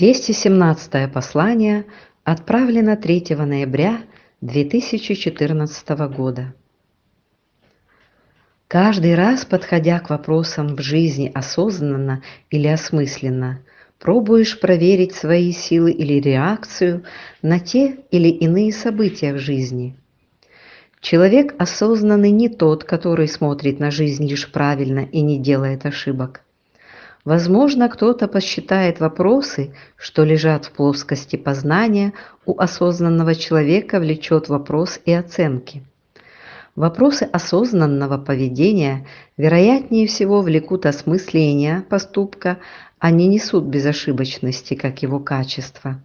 217 послание отправлено 3 ноября 2014 года. Каждый раз, подходя к вопросам в жизни осознанно или осмысленно, пробуешь проверить свои силы или реакцию на те или иные события в жизни. Человек осознанный не тот, который смотрит на жизнь лишь правильно и не делает ошибок. Возможно, кто-то посчитает вопросы, что лежат в плоскости познания, у осознанного человека влечет вопрос и оценки. Вопросы осознанного поведения вероятнее всего влекут осмысления поступка, а не несут безошибочности, как его качество.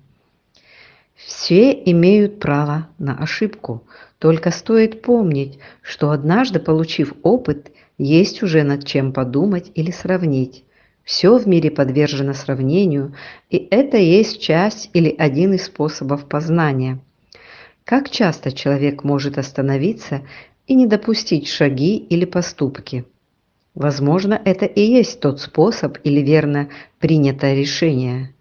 Все имеют право на ошибку, только стоит помнить, что однажды получив опыт, есть уже над чем подумать или сравнить. Все в мире подвержено сравнению, и это есть часть или один из способов познания. Как часто человек может остановиться и не допустить шаги или поступки? Возможно, это и есть тот способ или верно принятое решение.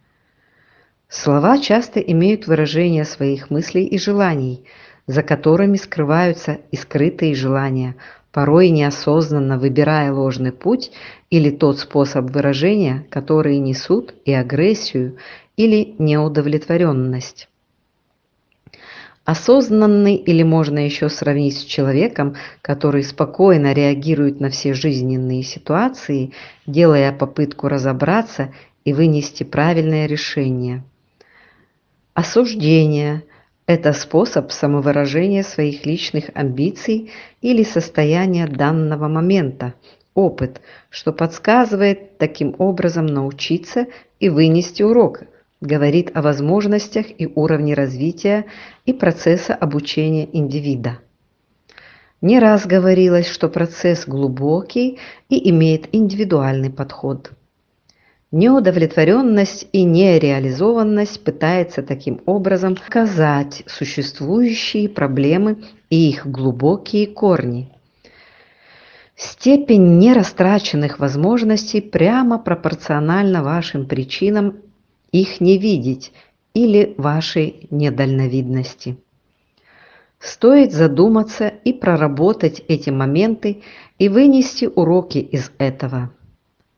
Слова часто имеют выражение своих мыслей и желаний, за которыми скрываются и скрытые желания, порой неосознанно выбирая ложный путь или тот способ выражения, которые несут и агрессию или неудовлетворенность. Осознанный или можно еще сравнить с человеком, который спокойно реагирует на все жизненные ситуации, делая попытку разобраться и вынести правильное решение. Осуждение – это способ самовыражения своих личных амбиций или состояния данного момента, опыт, что подсказывает таким образом научиться и вынести урок, говорит о возможностях и уровне развития и процесса обучения индивида. Не раз говорилось, что процесс глубокий и имеет индивидуальный подход – Неудовлетворенность и нереализованность пытается таким образом показать существующие проблемы и их глубокие корни. Степень нерастраченных возможностей прямо пропорциональна вашим причинам их не видеть или вашей недальновидности. Стоит задуматься и проработать эти моменты и вынести уроки из этого.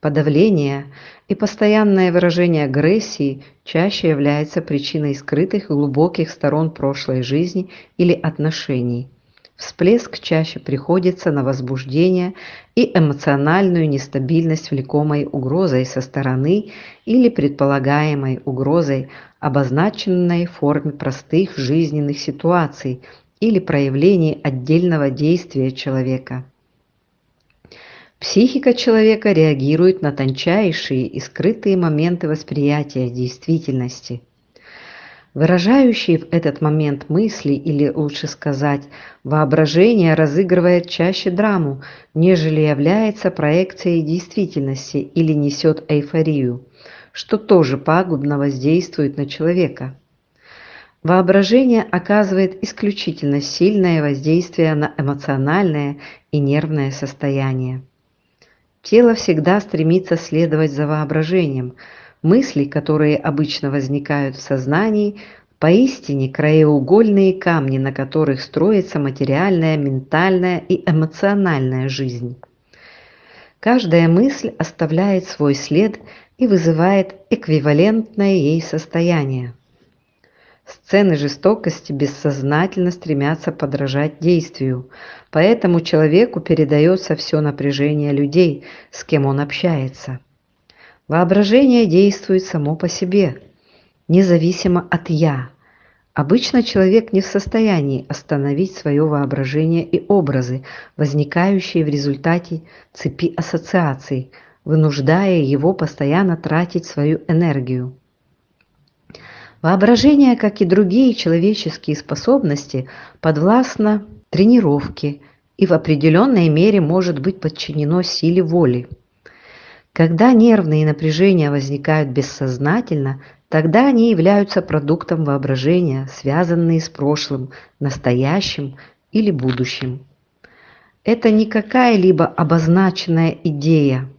Подавление и постоянное выражение агрессии чаще является причиной скрытых глубоких сторон прошлой жизни или отношений. Всплеск чаще приходится на возбуждение и эмоциональную нестабильность, влекомой угрозой со стороны или предполагаемой угрозой, обозначенной в форме простых жизненных ситуаций или проявлений отдельного действия человека. Психика человека реагирует на тончайшие и скрытые моменты восприятия действительности. Выражающие в этот момент мысли, или лучше сказать, воображение разыгрывает чаще драму, нежели является проекцией действительности или несет эйфорию, что тоже пагубно воздействует на человека. Воображение оказывает исключительно сильное воздействие на эмоциональное и нервное состояние. Тело всегда стремится следовать за воображением. Мысли, которые обычно возникают в сознании, поистине краеугольные камни, на которых строится материальная, ментальная и эмоциональная жизнь. Каждая мысль оставляет свой след и вызывает эквивалентное ей состояние. Сцены жестокости бессознательно стремятся подражать действию, поэтому человеку передается все напряжение людей, с кем он общается. Воображение действует само по себе, независимо от «я». Обычно человек не в состоянии остановить свое воображение и образы, возникающие в результате цепи ассоциаций, вынуждая его постоянно тратить свою энергию. Воображение, как и другие человеческие способности, подвластно тренировке и в определенной мере может быть подчинено силе воли. Когда нервные напряжения возникают бессознательно, тогда они являются продуктом воображения, связанные с прошлым, настоящим или будущим. Это не какая-либо обозначенная идея.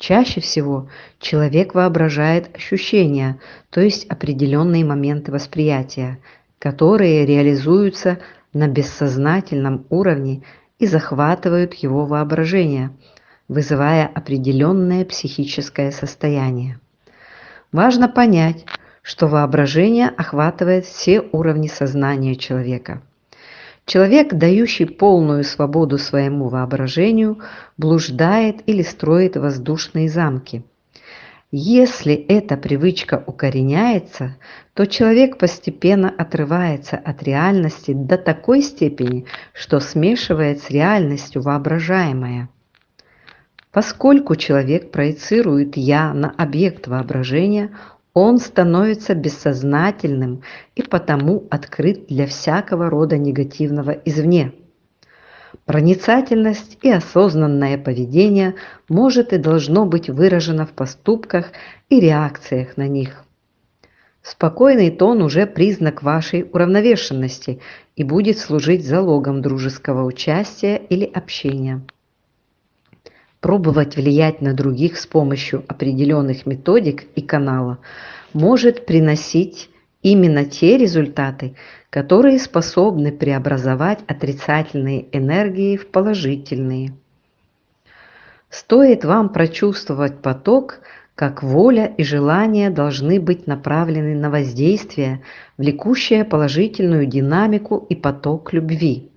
Чаще всего человек воображает ощущения, то есть определенные моменты восприятия, которые реализуются на бессознательном уровне и захватывают его воображение, вызывая определенное психическое состояние. Важно понять, что воображение охватывает все уровни сознания человека. Человек, дающий полную свободу своему воображению, блуждает или строит воздушные замки. Если эта привычка укореняется, то человек постепенно отрывается от реальности до такой степени, что смешивает с реальностью воображаемое. Поскольку человек проецирует «я» на объект воображения, он становится бессознательным и потому открыт для всякого рода негативного извне. Проницательность и осознанное поведение может и должно быть выражено в поступках и реакциях на них. Спокойный тон уже признак вашей уравновешенности и будет служить залогом дружеского участия или общения. Пробовать влиять на других с помощью определенных методик и канала может приносить именно те результаты, которые способны преобразовать отрицательные энергии в положительные. Стоит вам прочувствовать поток, как воля и желание должны быть направлены на воздействие, влекущее положительную динамику и поток любви.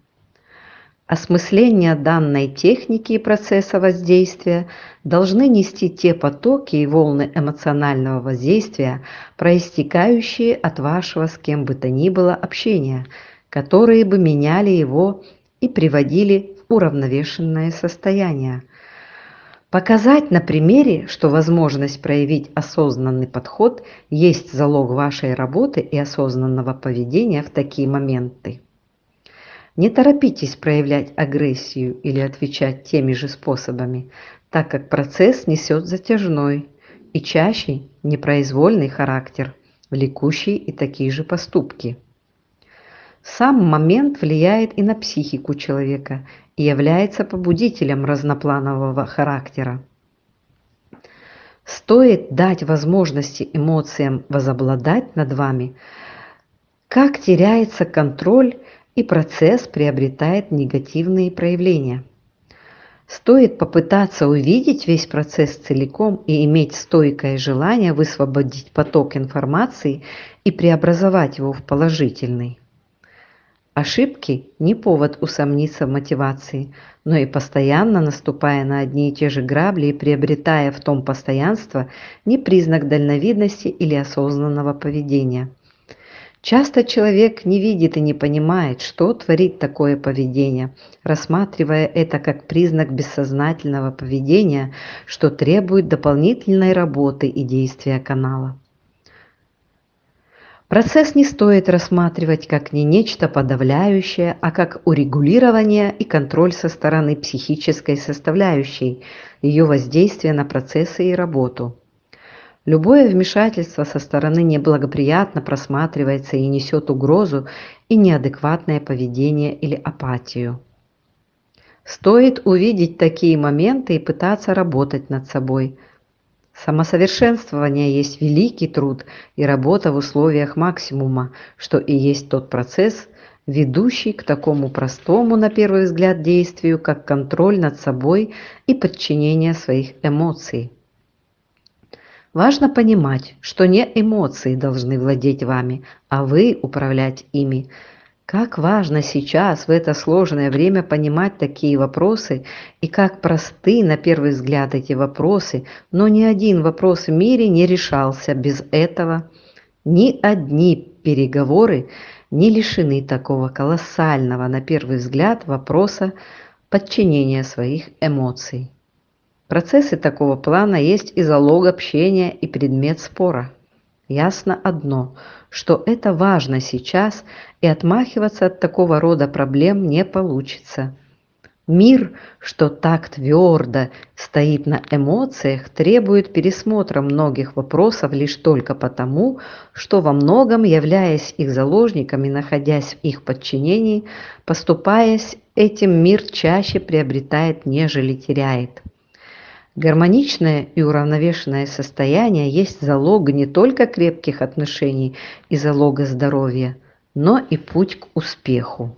Осмысление данной техники и процесса воздействия должны нести те потоки и волны эмоционального воздействия, проистекающие от вашего с кем бы то ни было общения, которые бы меняли его и приводили в уравновешенное состояние. Показать на примере, что возможность проявить осознанный подход есть залог вашей работы и осознанного поведения в такие моменты. Не торопитесь проявлять агрессию или отвечать теми же способами, так как процесс несет затяжной и чаще непроизвольный характер, влекущий и такие же поступки. Сам момент влияет и на психику человека и является побудителем разнопланового характера. Стоит дать возможности эмоциям возобладать над вами, как теряется контроль и процесс приобретает негативные проявления. Стоит попытаться увидеть весь процесс целиком и иметь стойкое желание высвободить поток информации и преобразовать его в положительный. Ошибки – не повод усомниться в мотивации, но и постоянно наступая на одни и те же грабли и приобретая в том постоянство не признак дальновидности или осознанного поведения – Часто человек не видит и не понимает, что творит такое поведение, рассматривая это как признак бессознательного поведения, что требует дополнительной работы и действия канала. Процесс не стоит рассматривать как не нечто подавляющее, а как урегулирование и контроль со стороны психической составляющей, ее воздействия на процессы и работу. Любое вмешательство со стороны неблагоприятно просматривается и несет угрозу и неадекватное поведение или апатию. Стоит увидеть такие моменты и пытаться работать над собой. Самосовершенствование есть великий труд и работа в условиях максимума, что и есть тот процесс, ведущий к такому простому на первый взгляд действию, как контроль над собой и подчинение своих эмоций. Важно понимать, что не эмоции должны владеть вами, а вы управлять ими. Как важно сейчас, в это сложное время, понимать такие вопросы, и как просты на первый взгляд эти вопросы, но ни один вопрос в мире не решался без этого. Ни одни переговоры не лишены такого колоссального на первый взгляд вопроса подчинения своих эмоций. Процессы такого плана есть и залог общения, и предмет спора. Ясно одно, что это важно сейчас, и отмахиваться от такого рода проблем не получится. Мир, что так твердо стоит на эмоциях, требует пересмотра многих вопросов лишь только потому, что во многом, являясь их заложниками, находясь в их подчинении, поступаясь этим, мир чаще приобретает, нежели теряет. Гармоничное и уравновешенное состояние есть залог не только крепких отношений и залога здоровья, но и путь к успеху.